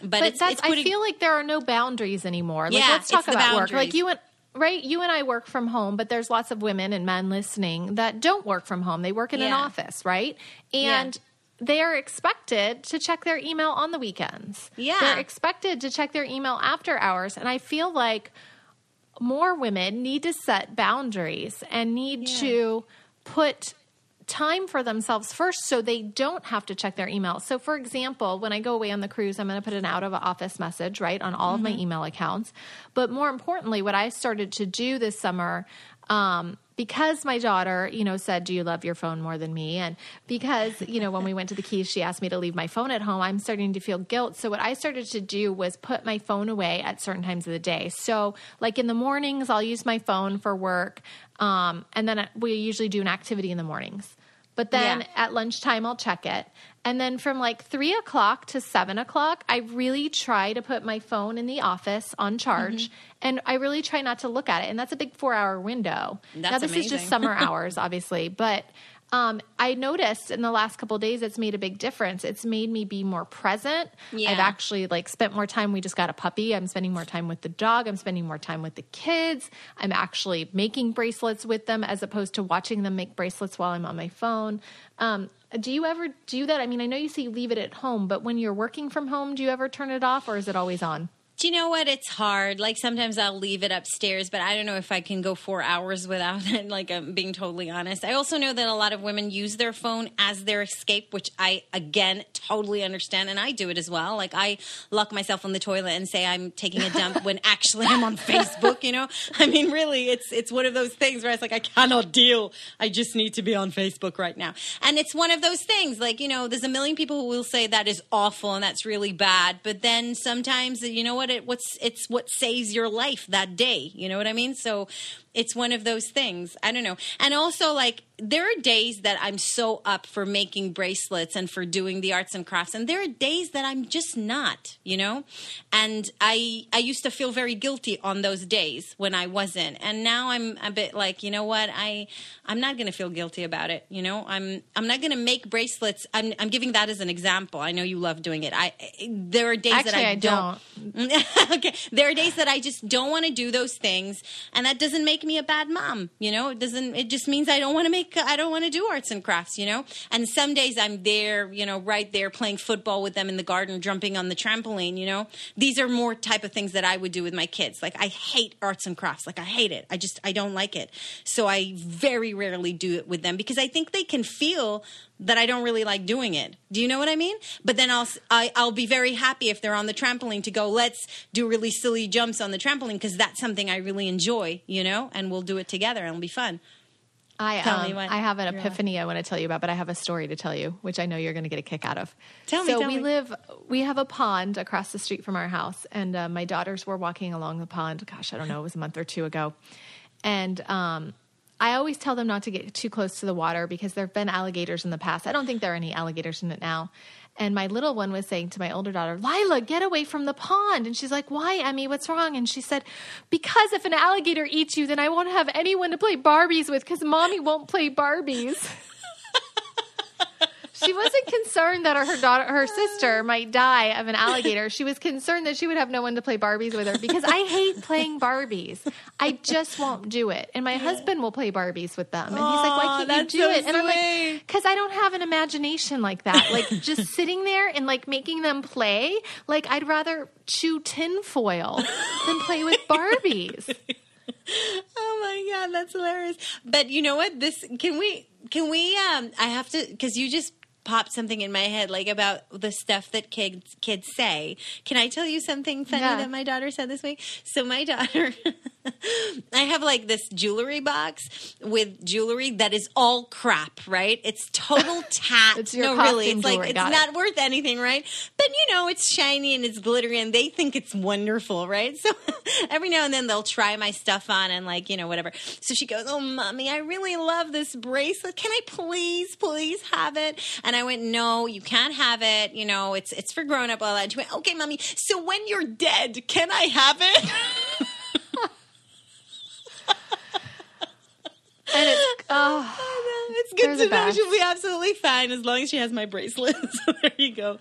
But, But it's, that's, it's putting, I feel like there are no boundaries anymore. Like, Yeah, let's talk about work. Like you and right, you and I work from home, but there's lots of women and men listening that don't work from home. They work in an office, right? And they are expected to check their email on the weekends. Yeah. They're expected to check their email after hours. And I feel like more women need to set boundaries and need Yeah. to put time for themselves first so they don't have to check their email. So, for example, when I go away on the cruise, I'm going to put an out of office message, right, on all of my mm-hmm. email accounts. But more importantly, what I started to do this summer, um, because my daughter, you know, said, Do you love your phone more than me? And because, you know, when we went to the Keys, she asked me to leave my phone at home, I'm starting to feel guilt. So, what I started to do was put my phone away at certain times of the day. So, like in the mornings, I'll use my phone for work. Um, and then we usually do an activity in the mornings. But then Yeah. at lunchtime, I'll check it. And then from like three o'clock to seven o'clock, I really try to put my phone in the office on charge. Mm-hmm. And I really try not to look at it. And that's a big four hour window. now, That's this is just summer *laughs* hours, obviously. But um, I noticed in the last couple of days, it's made a big difference. It's made me be more present. Yeah. I've actually like spent more time. We just got a puppy. I'm spending more time with the dog. I'm spending more time with the kids. I'm actually making bracelets with them as opposed to watching them make bracelets while I'm on my phone. Um, do you ever do that? I mean, I know you say you leave it at home, but when you're working from home, do you ever turn it off or is it always on? Do you know what? It's hard. Like sometimes I'll leave it upstairs, but I don't know if I can go four hours without *laughs* it. Like I'm being totally honest. I also know that a lot of women use their phone as their escape, which I again totally understand, and I do it as well. Like I lock myself in the toilet and say I'm taking a dump when *laughs* actually I'm on Facebook. You know, I mean, really, it's it's one of those things where it's like I cannot deal. I just need to be on Facebook right now, and it's one of those things. Like you know, there's a million people who will say that is awful and that's really bad, but then sometimes you know what? It what's it's what saves your life that day. You know what I mean? So it's one of those things. I don't know. And also, like, there are days that I'm so up for making bracelets and for doing the arts and crafts, and there are days that I'm just not, you know? And I I used to feel very guilty on those days when I wasn't. And now I'm a bit like, you know what? I I'm not going to feel guilty about it, you know? I'm I'm not going to make bracelets. I'm I'm giving that as an example. I know you love doing it. I there are days Actually, that I, I don't. *laughs* okay. There are days that I just don't want to do those things, and that doesn't make me a bad mom. You know, it doesn't. It just means I don't want to make. I don't want to do arts and crafts. You know, and some days I'm there. You know, right there playing football with them in the garden, jumping on the trampoline. You know, these are more type of things that I would do with my kids. Like I hate arts and crafts. Like I hate it. I just I don't like it. So I very rarely do it with them because I think they can feel that I don't really like doing it. Do you know what I mean? But then I'll I, I'll be very happy if they're on the trampoline to go. Let's do really silly jumps on the trampoline because that's something I really enjoy. You know, and we'll do it together and it'll be fun. I Tell me um, what I have an epiphany I want to tell you about, but I have a story to tell you, which I know you're going to get a kick out of. Tell me, So we me. live, we have a pond across the street from our house, and uh, my daughters were walking along the pond. Gosh, I don't know, it was a month or two ago, and um, I always tell them not to get too close to the water because there have been alligators in the past. I don't think there are any alligators in it now. And my little one was saying to my older daughter, Lila, get away from the pond. And she's like, Why, Emmy? What's wrong? And she said, Because if an alligator eats you, then I won't have anyone to play Barbies with because mommy won't play Barbies. *laughs* she wasn't concerned that her daughter, her sister, might die of an alligator. She was concerned that she would have no one to play Barbies with her because I hate playing Barbies. I just won't do it. And my husband will play Barbies with them, and he's like, "Why can't you do so it?" And I'm like, "Cause I don't have an imagination like that. Like just *laughs* sitting there and like making them play. Like I'd rather chew tinfoil than play with Barbies." *laughs* Oh my god, that's hilarious. But you know what? This can we can we um I have to cuz you just popped something in my head like about the stuff that kids kids say. Can I tell you something funny Yeah. that my daughter said this week? So my *laughs* daughter *laughs* I have like this jewelry box with jewelry that is all crap, right? It's total *laughs* tat. It's your no, really, it's like it's got it. not worth anything, right? But you know, it's shiny and it's glittery, and they think it's wonderful, right? *laughs* So every now and then they'll try my stuff on and like you know whatever. So she goes, "Oh, mommy, I really love this bracelet. Can I please, please have it?" And I went, "No, you can't have it. You know, it's it's for grown up." All that. And she went, "Okay, mommy. So when you're dead, can I have it?" And it's *laughs* oh, it's They're good to know best. she'll be absolutely fine as long as she has my bracelet. so *laughs* there you go.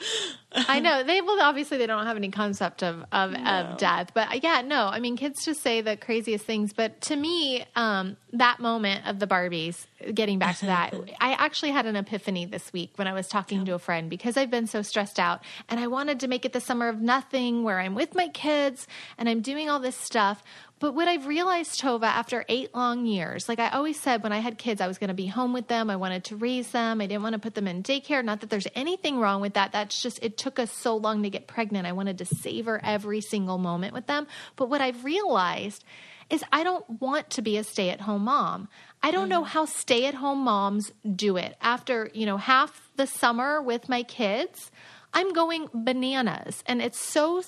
I know they well obviously they don't have any concept of of, of death, but uh, yeah, no, I mean kids just say the craziest things. But to me, um, that moment of the Barbies, getting back to that, *laughs* I actually had an epiphany this week when I was talking to a friend because I've been so stressed out, and I wanted to make it the summer of nothing where I'm with my kids and I'm doing all this stuff. But what I've realized, Tova, after eight long years, like I always said when I had kids, I was going to be home with them. I wanted to raise them. I didn't want to put them in daycare. Not that there's anything wrong with that. That's just, it took us so long to get pregnant. I wanted to savor every single moment with them. But what I've realized is I don't want to be a stay at home mom. I don't know mm-hmm. how stay at home moms do it. After, you know, half the summer with my kids, I'm going bananas. And it's so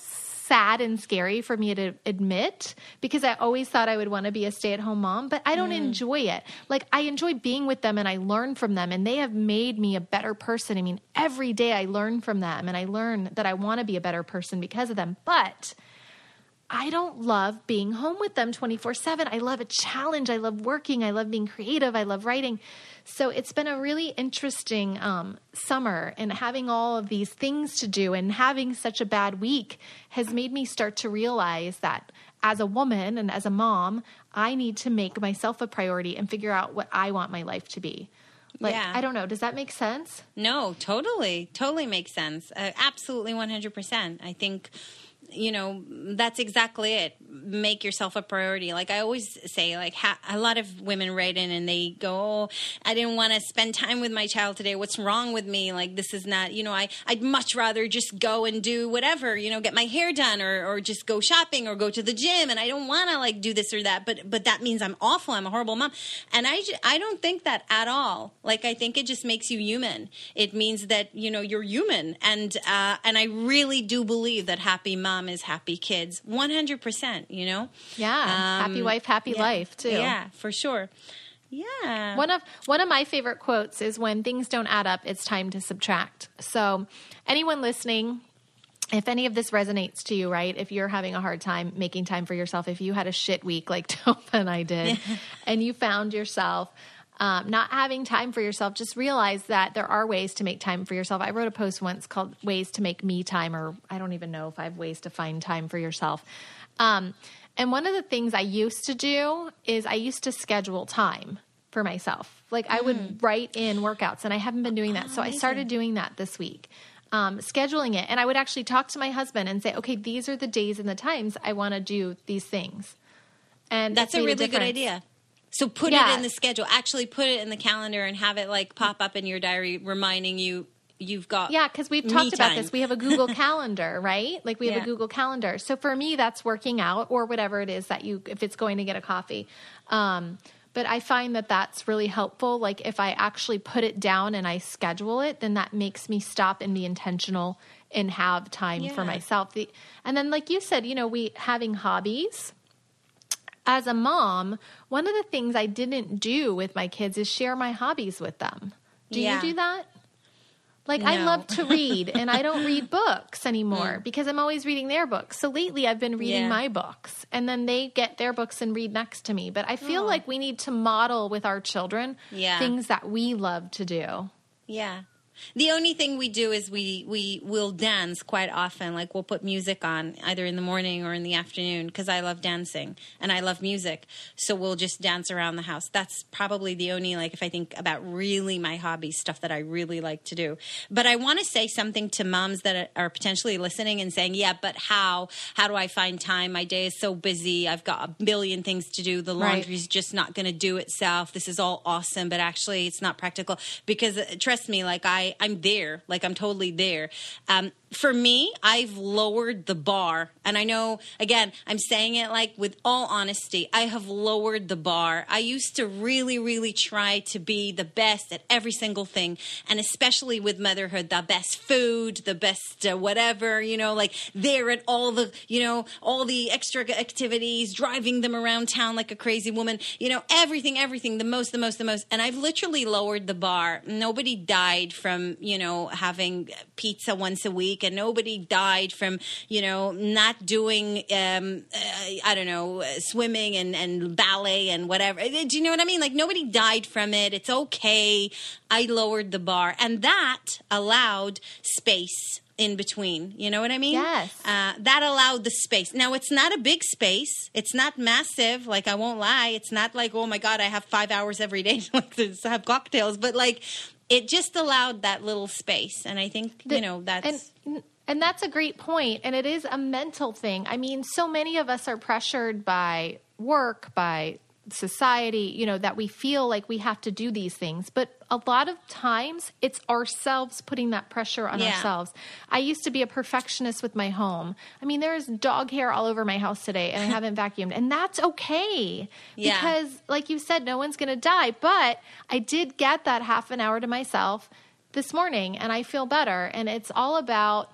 sad and scary for me to admit because I always thought I would want to be a stay at home mom, but I don't mm. enjoy it. Like, I enjoy being with them and I learn from them, and they have made me a better person. I mean, every day I learn from them and I learn that I want to be a better person because of them. But I don't love being home with them 24 7. I love a challenge. I love working. I love being creative. I love writing. So it's been a really interesting um, summer, and having all of these things to do and having such a bad week has made me start to realize that as a woman and as a mom, I need to make myself a priority and figure out what I want my life to be. Like, Yeah. I don't know. Does that make sense? No, totally, totally makes sense. Uh, absolutely, one hundred percent. I think you know that's exactly it. Make yourself a priority. Like I always say, like ha- a lot of women write in and they go, "Oh, I didn't want to spend time with my child today. What's wrong with me? Like this is not. You know, I I'd much rather just go and do whatever. You know, get my hair done or or just go shopping or go to the gym. And I don't want to like do this or that. But but that means I'm awful. I'm a horrible mom. And I I don't think that at all. Like I think it just makes you human. It means that you know you're human. And uh, and I really do believe that happy mom is happy kids. One hundred percent. You know. Yeah. happy Um, wife, happy yeah. life, too. Yeah, for sure. Yeah. One of one of my favorite quotes is when things don't add up, it's time to subtract. So, anyone listening, if any of this resonates to you, right? If you're having a hard time making time for yourself, if you had a shit week like *laughs* Tova and I did, *laughs* and you found yourself um, not having time for yourself, just realize that there are ways to make time for yourself. I wrote a post once called Ways to Make Me Time, or I don't even know if I have ways to find time for yourself. Um, and one of the things I used to do is I used to schedule time for myself. Like I would write in workouts, and I haven't been doing that. so I started doing that this week, um, scheduling it. And I would actually talk to my husband and say, okay, these are the days and the times I want to do these things. And That's a really good idea. So put Yeah. it in the schedule. Actually, put it in the calendar and have it like pop up in your diary, reminding you you've got. Yeah, because we've talked about this. We have a Google *laughs* Calendar, right? Like we have Yeah. a Google Calendar. So for me, that's working out or whatever it is that you, if it's going to get a coffee. Um, but I find that that's really helpful. Like if I actually put it down and I schedule it, then that makes me stop and be intentional and have time for myself. The, and then, like you said, you know, we having hobbies as a mom, one of the things I didn't do with my kids is share my hobbies with them. Do Yeah. you do that? Like I love to read and I don't read *laughs* books anymore mm. because I'm always reading their books. So lately I've been reading Yeah. my books and then they get their books and read next to me. But I feel Oh. like we need to model with our children Yeah. things that we love to do. Yeah. The only thing we do is we we will dance quite often. Like we'll put music on either in the morning or in the afternoon because I love dancing and I love music. So we'll just dance around the house. That's probably the only like if I think about really my hobby stuff that I really like to do. But I want to say something to moms that are potentially listening and saying, "Yeah, but how? How do I find time? My day is so busy. I've got a billion things to do. The Right. laundry's just not going to do itself. This is all awesome, but actually it's not practical because uh, trust me, like I, I'm there, like I'm totally there. Um, for me, I've lowered the bar. And I know, again, I'm saying it like with all honesty, I have lowered the bar. I used to really, really try to be the best at every single thing. And especially with motherhood, the best food, the best uh, whatever, you know, like there at all the, you know, all the extra activities, driving them around town like a crazy woman, you know, everything, everything, the most, the most, the most. And I've literally lowered the bar. Nobody died from, you know, having pizza once a week and nobody died from, you know, not doing, um, uh, I don't know, swimming and, and ballet and whatever. Uh, Do you know what I mean? Like nobody died from it. It's okay. I lowered the bar and that allowed space in between. You know what I mean? Yes. Uh, that allowed the space. Now it's not a big space. It's not massive. Like I won't lie. It's not like oh my god, I have five hours every day *laughs* to have cocktails. But like it just allowed that little space, and I think you know that's. and and that's a great point and it is a mental thing i mean so many of us are pressured by work by society you know that we feel like we have to do these things but a lot of times it's ourselves putting that pressure on Yeah. ourselves i used to be a perfectionist with my home i mean there's dog hair all over my house today and i *laughs* haven't vacuumed and that's okay Yeah. because like you said no one's going to die but i did get that half an hour to myself this morning and I feel better. And it's all about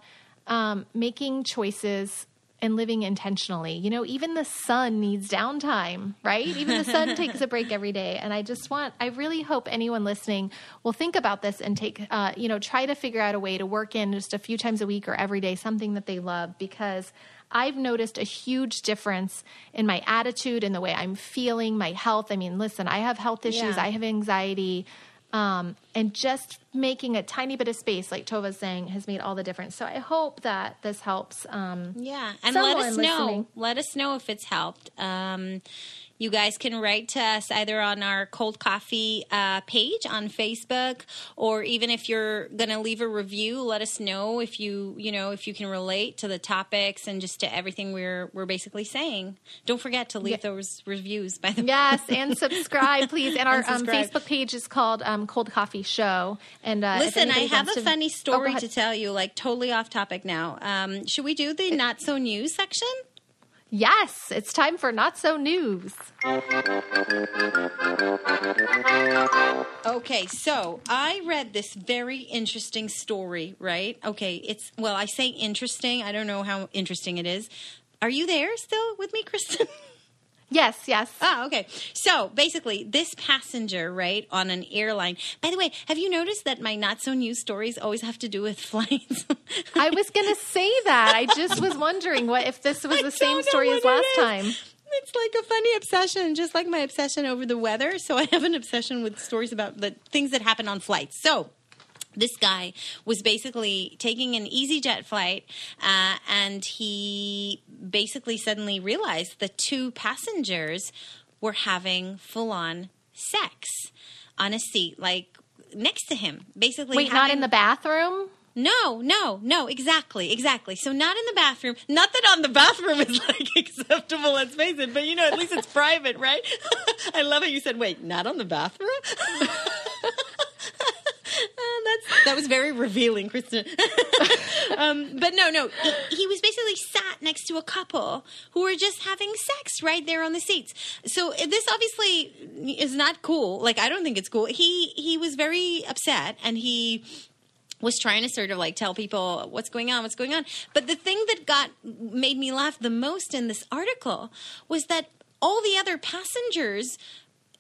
um, making choices and living intentionally. You know, even the sun needs downtime, right? Even the sun *laughs* takes a break every day. And I just want, I really hope anyone listening will think about this and take, uh, you know, try to figure out a way to work in just a few times a week or every day something that they love because. I've noticed a huge difference in my attitude and the way I'm feeling, my health. I mean, listen, I have health issues, Yeah. I have anxiety um, and just making a tiny bit of space, like Tova's saying, has made all the difference. So I hope that this helps. Um, Yeah, and let us know. listening. Let us know if it's helped. Um, you guys can write to us either on our cold coffee uh, page on Facebook, or even if you're going to leave a review, let us know if you you know if you can relate to the topics and just to everything we're we're basically saying. Don't forget to leave Yeah. those reviews. By the way, yes, and subscribe, please. *laughs* And our And um. Facebook page is called um, Cold Coffee Show. And uh, Listen, I have a to- funny Oh, story ahead. to tell you, like totally off topic now. Um, should we do the not so news section? Yes, it's time for Not So News. Okay, so I read this very interesting story, right? Okay, it's, well, I say interesting. I don't know how interesting it is. Are you there still with me, Kristen? *laughs* Yes, yes. Oh, okay. So basically, this passenger, right, on an airline. By the way, have you noticed that my not so news stories always have to do with *laughs* flights? I was going to say that. I just was wondering what if this was I the same story as last is. time. It's like a funny obsession, just like my obsession over the weather. So I have an obsession with stories about the things that happen on flights. So this guy was basically taking an EasyJet flight, uh, and he basically suddenly realized the two passengers were having full-on sex on a seat, like next to him. Basically, Wait, not in the bathroom? no, no, no, exactly, exactly. So not in the bathroom. Not that on the bathroom is like *laughs* acceptable, let's face it, but you know, at least it's private, right? *laughs* I love how you said, wait, not on the bathroom? *laughs* *laughs* That's, that was very revealing, Kristen. *laughs* um, but no, no, he, he was basically sat next to a couple who were just having sex right there on the seats. So uh, this obviously is not cool. Like I don't think it's cool. He he was very upset, and he was trying to sort of like tell people what's going on, what's going on. But the thing that got made me laugh the most in this article was that all the other passengers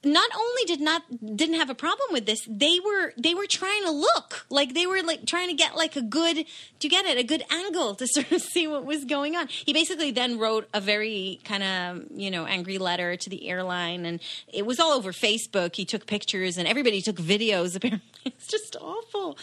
not only did not didn't have a problem with this they were they were trying to look like they were like trying to get like a good do you get it a good angle to *laughs* sort of see what was going on he basically then wrote a very kind of you know angry letter to the airline and it was all over facebook he took pictures and everybody took videos *laughs* apparently it's just awful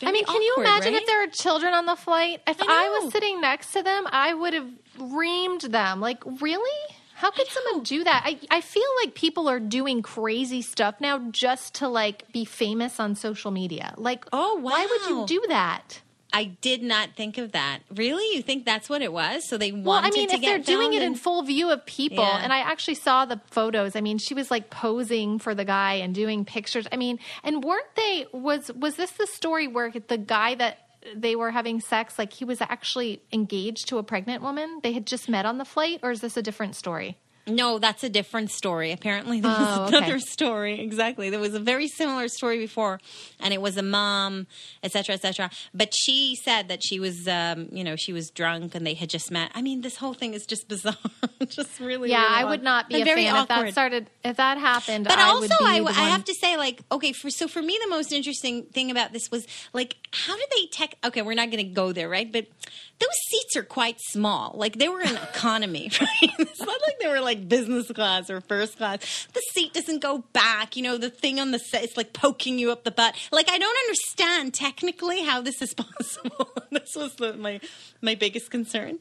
I mean, can you imagine right? if there are children on the flight? If I I, was sitting next to them, I would have reamed them. Like, really? How could someone do that? I, I feel like people are doing crazy stuff now just to like be famous on social media. Like, Oh, why would you do that? I did not think of that. Really? You think that's what it was? So they wanted Well, I mean, if they're doing it in full view of people, Yeah. and I actually saw the photos. I mean, she was like posing for the guy and doing pictures. I mean, and weren't they? Was was this the story where the guy that they were having sex, like he was actually engaged to a pregnant woman? They had just met on the flight, or is this a different story? No, that's a different story. Apparently, there was Oh, okay. another story. Exactly, there was a very similar story before, and it was a mom, etc., etc. But she said that she was, um, you know, she was drunk, and they had just met. I mean, this whole thing is just *laughs* bizarre, just really. Yeah, really I odd. would not be And a very fan if that started. If that happened, But I also, I, I have to say, like, okay, for so for me, the most interesting thing about this was like, how did they tech? Okay, we're not going to go there, right? But those seats are quite small. Like they were in *laughs* economy, *laughs* right? It's not like they were like business class or first class. The seat doesn't go back. You know, the thing on the set it's like poking you up the butt. Like I don't understand technically how this is *laughs* possible. this was the, my my biggest concern.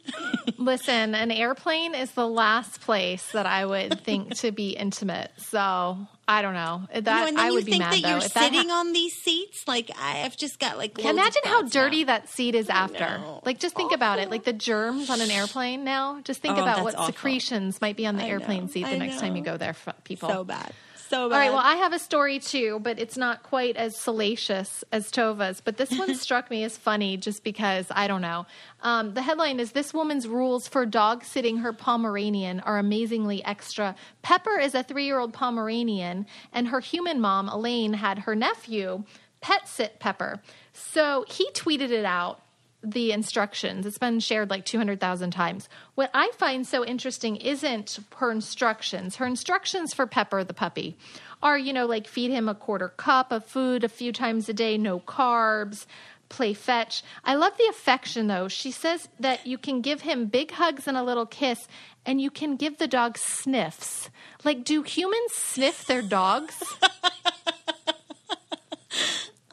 Listen, an airplane is the last place that I would think to be intimate. So I don't know. That You know, and then I you would be think mad that though. you're that ha- sitting on these seats. Like I have just got like. Imagine how thoughts now. dirty that seat is after. Like, just think about it. Like the germs on an airplane now. Just think Oh, about what awful. secretions might be on the I airplane know. seat the I next time you go there, people. So bad. So bad. All right, well, I have a story too, but it's not quite as salacious as Tova's. But this one *laughs* struck me as funny just because I don't know. Um, the headline is This woman's rules for dog sitting her Pomeranian are amazingly extra. Pepper is a three year old Pomeranian, and her human mom, Elaine, had her nephew pet sit Pepper. So he tweeted it out the instructions. It's been shared like 200,000 times. What I find so interesting isn't her instructions. Her instructions for Pepper the puppy are, you know, like feed him a quarter cup of food a few times a day, no carbs, play fetch. I love the affection though. She says that you can give him big hugs and a little kiss and you can give the dog sniffs. Like do humans sniff their dogs? *laughs*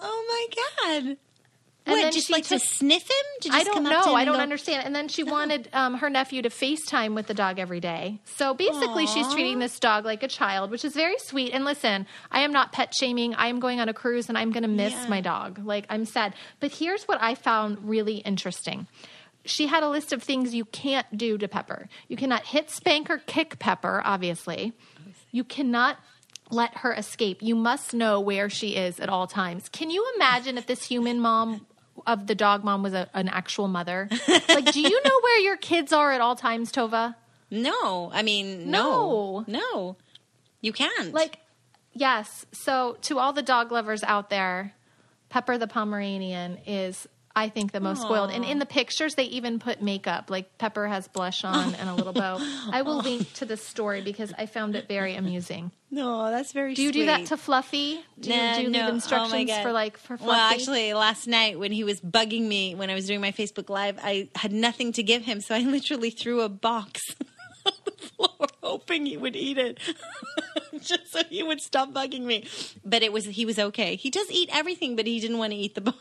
Oh my god! And what? then Just she like took- to sniff him? To just I don't come up to know. I don't go, understand. And then she wanted um, her nephew to FaceTime with the dog every day. So basically, she's treating this dog like a child, which is very sweet. And listen, I am not pet shaming. I am going on a cruise and I'm going to miss Yeah. my dog. Like, I'm sad. But here's what I found really interesting. She had a list of things you can't do to Pepper. You cannot hit, spank, or kick Pepper, obviously. You cannot let her escape. You must know where she is at all times. Can you imagine if this human mom of the dog mom was a, an actual mother? *laughs* Like, do you know where your kids are at all times, Tova? No, I mean, no, No. no, you can't. Like, yes. So, to all the dog lovers out there, Pepper the Pomeranian is, I think, the most spoiled. And in the pictures, they even put makeup. Like, Pepper has blush on and a little bow. I will *laughs* link to this story because I found it very amusing. no, that's very. Do you do that to Fluffy? Do you, do no. Oh instructions God. for like for Fluffy? Well, actually, last night when he was bugging me when I was doing my Facebook Live, I had nothing to give him, so I *laughs* literally threw a box *laughs* on the floor, hoping he would eat it, just so he would stop bugging me. But it was he was okay. He does eat everything, but he didn't want to eat the box.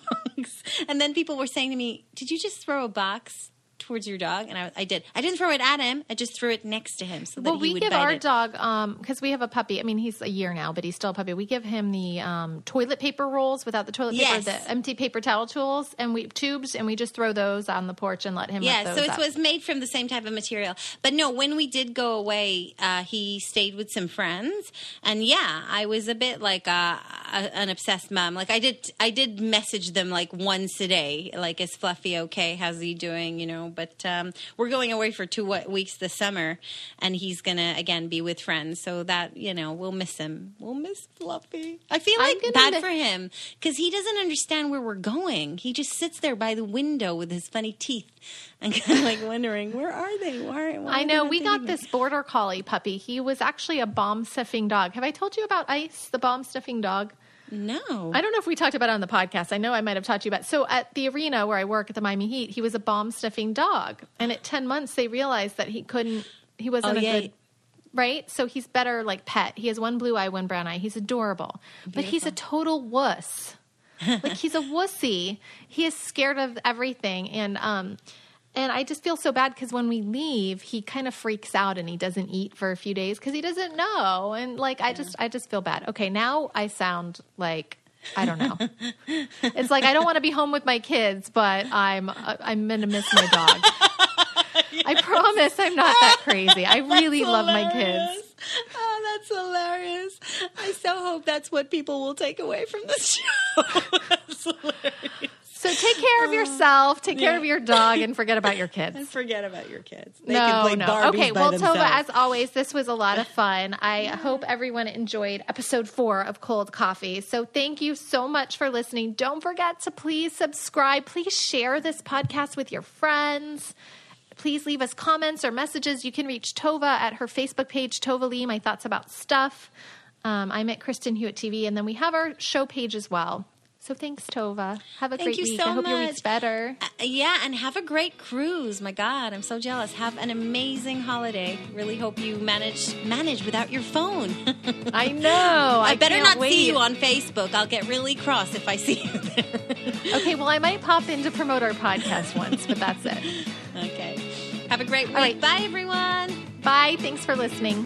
*laughs* And then people were saying to me, "Did you just throw a box?" Towards your dog, and I, I did. I didn't throw it at him. I just threw it next to him so that well, he we would give bite our it. dog um because we have a puppy. I mean, he's a year now, but he's still a puppy. We give him the um toilet paper rolls without the toilet paper, Yes. the empty paper towel tools, and we tubes, and we just throw those on the porch and let him. Yeah, rip so those it up. was made from the same type of material. But no, when we did go away, uh, he stayed with some friends, and yeah, I was a bit like uh, a, an obsessed mom. Like I did, I did message them like once a day, like is Fluffy okay? How's he doing? You know. But um, we're going away for two weeks this summer, and he's gonna again be with friends, so that you know we'll miss him. We'll miss Fluffy. I feel like bad miss- for him because he doesn't understand where we're going. He just sits there by the window with his funny teeth and *laughs* kind of like wondering, where are they? Why? Are, why I know we got me?" this border collie puppy. He was actually a bomb sniffing dog. Have I told you about Ice, the bomb sniffing dog? No, I don't know if we talked about it on the podcast. I know I might have talked to you about. So at the arena where I work at the Miami Heat, he was a bomb sniffing dog, and at ten months they realized that he couldn't. He wasn't Oh, a yeah. good. Right, so he's better like pet. He has one blue eye, one brown eye. He's adorable, but he's a total wuss. *laughs* like he's a wussy. He is scared of everything, and um, and I just feel so bad because when we leave, he kind of freaks out and he doesn't eat for a few days because he doesn't know, and like I just I just feel bad. Okay, now I sound like. I don't know. it's like I don't want to be home with my kids, but I'm uh, I'm gonna miss my dog. *laughs* I promise I'm not that crazy. I *laughs* really That's love my kids. Oh, that's hilarious. I so hope that's what people will take away from this *laughs* show. that's hilarious. So take care of yourself, take care yeah. of your dog, and forget about your kids. *laughs* And forget about your kids. They no, can play no. Barbies okay, well, themselves. Tova, as always, this was a lot of *laughs* fun. I hope everyone enjoyed episode four of Cold Coffee. So thank you so much for listening. Don't forget to please subscribe. Please share this podcast with your friends. Please leave us comments or messages. You can reach Tova at her Facebook page, Tova Leigh, My Thoughts About Stuff. Um, I'm at Kristen Hewitt TV, and then we have our show page as well. So thanks, Tova. Have a Thank great you week. so I hope your week's much. better. Uh, yeah, and have a great cruise. My God, I'm so jealous. Have an amazing holiday. Really hope you manage manage without your phone. *laughs* I know. I, I better not wait. see you on Facebook. I'll get really cross if I see you there. Okay, well, I might *laughs* pop in to promote our podcast once, but that's it. okay. Have a great week. right. Bye, everyone. Bye. Thanks for listening.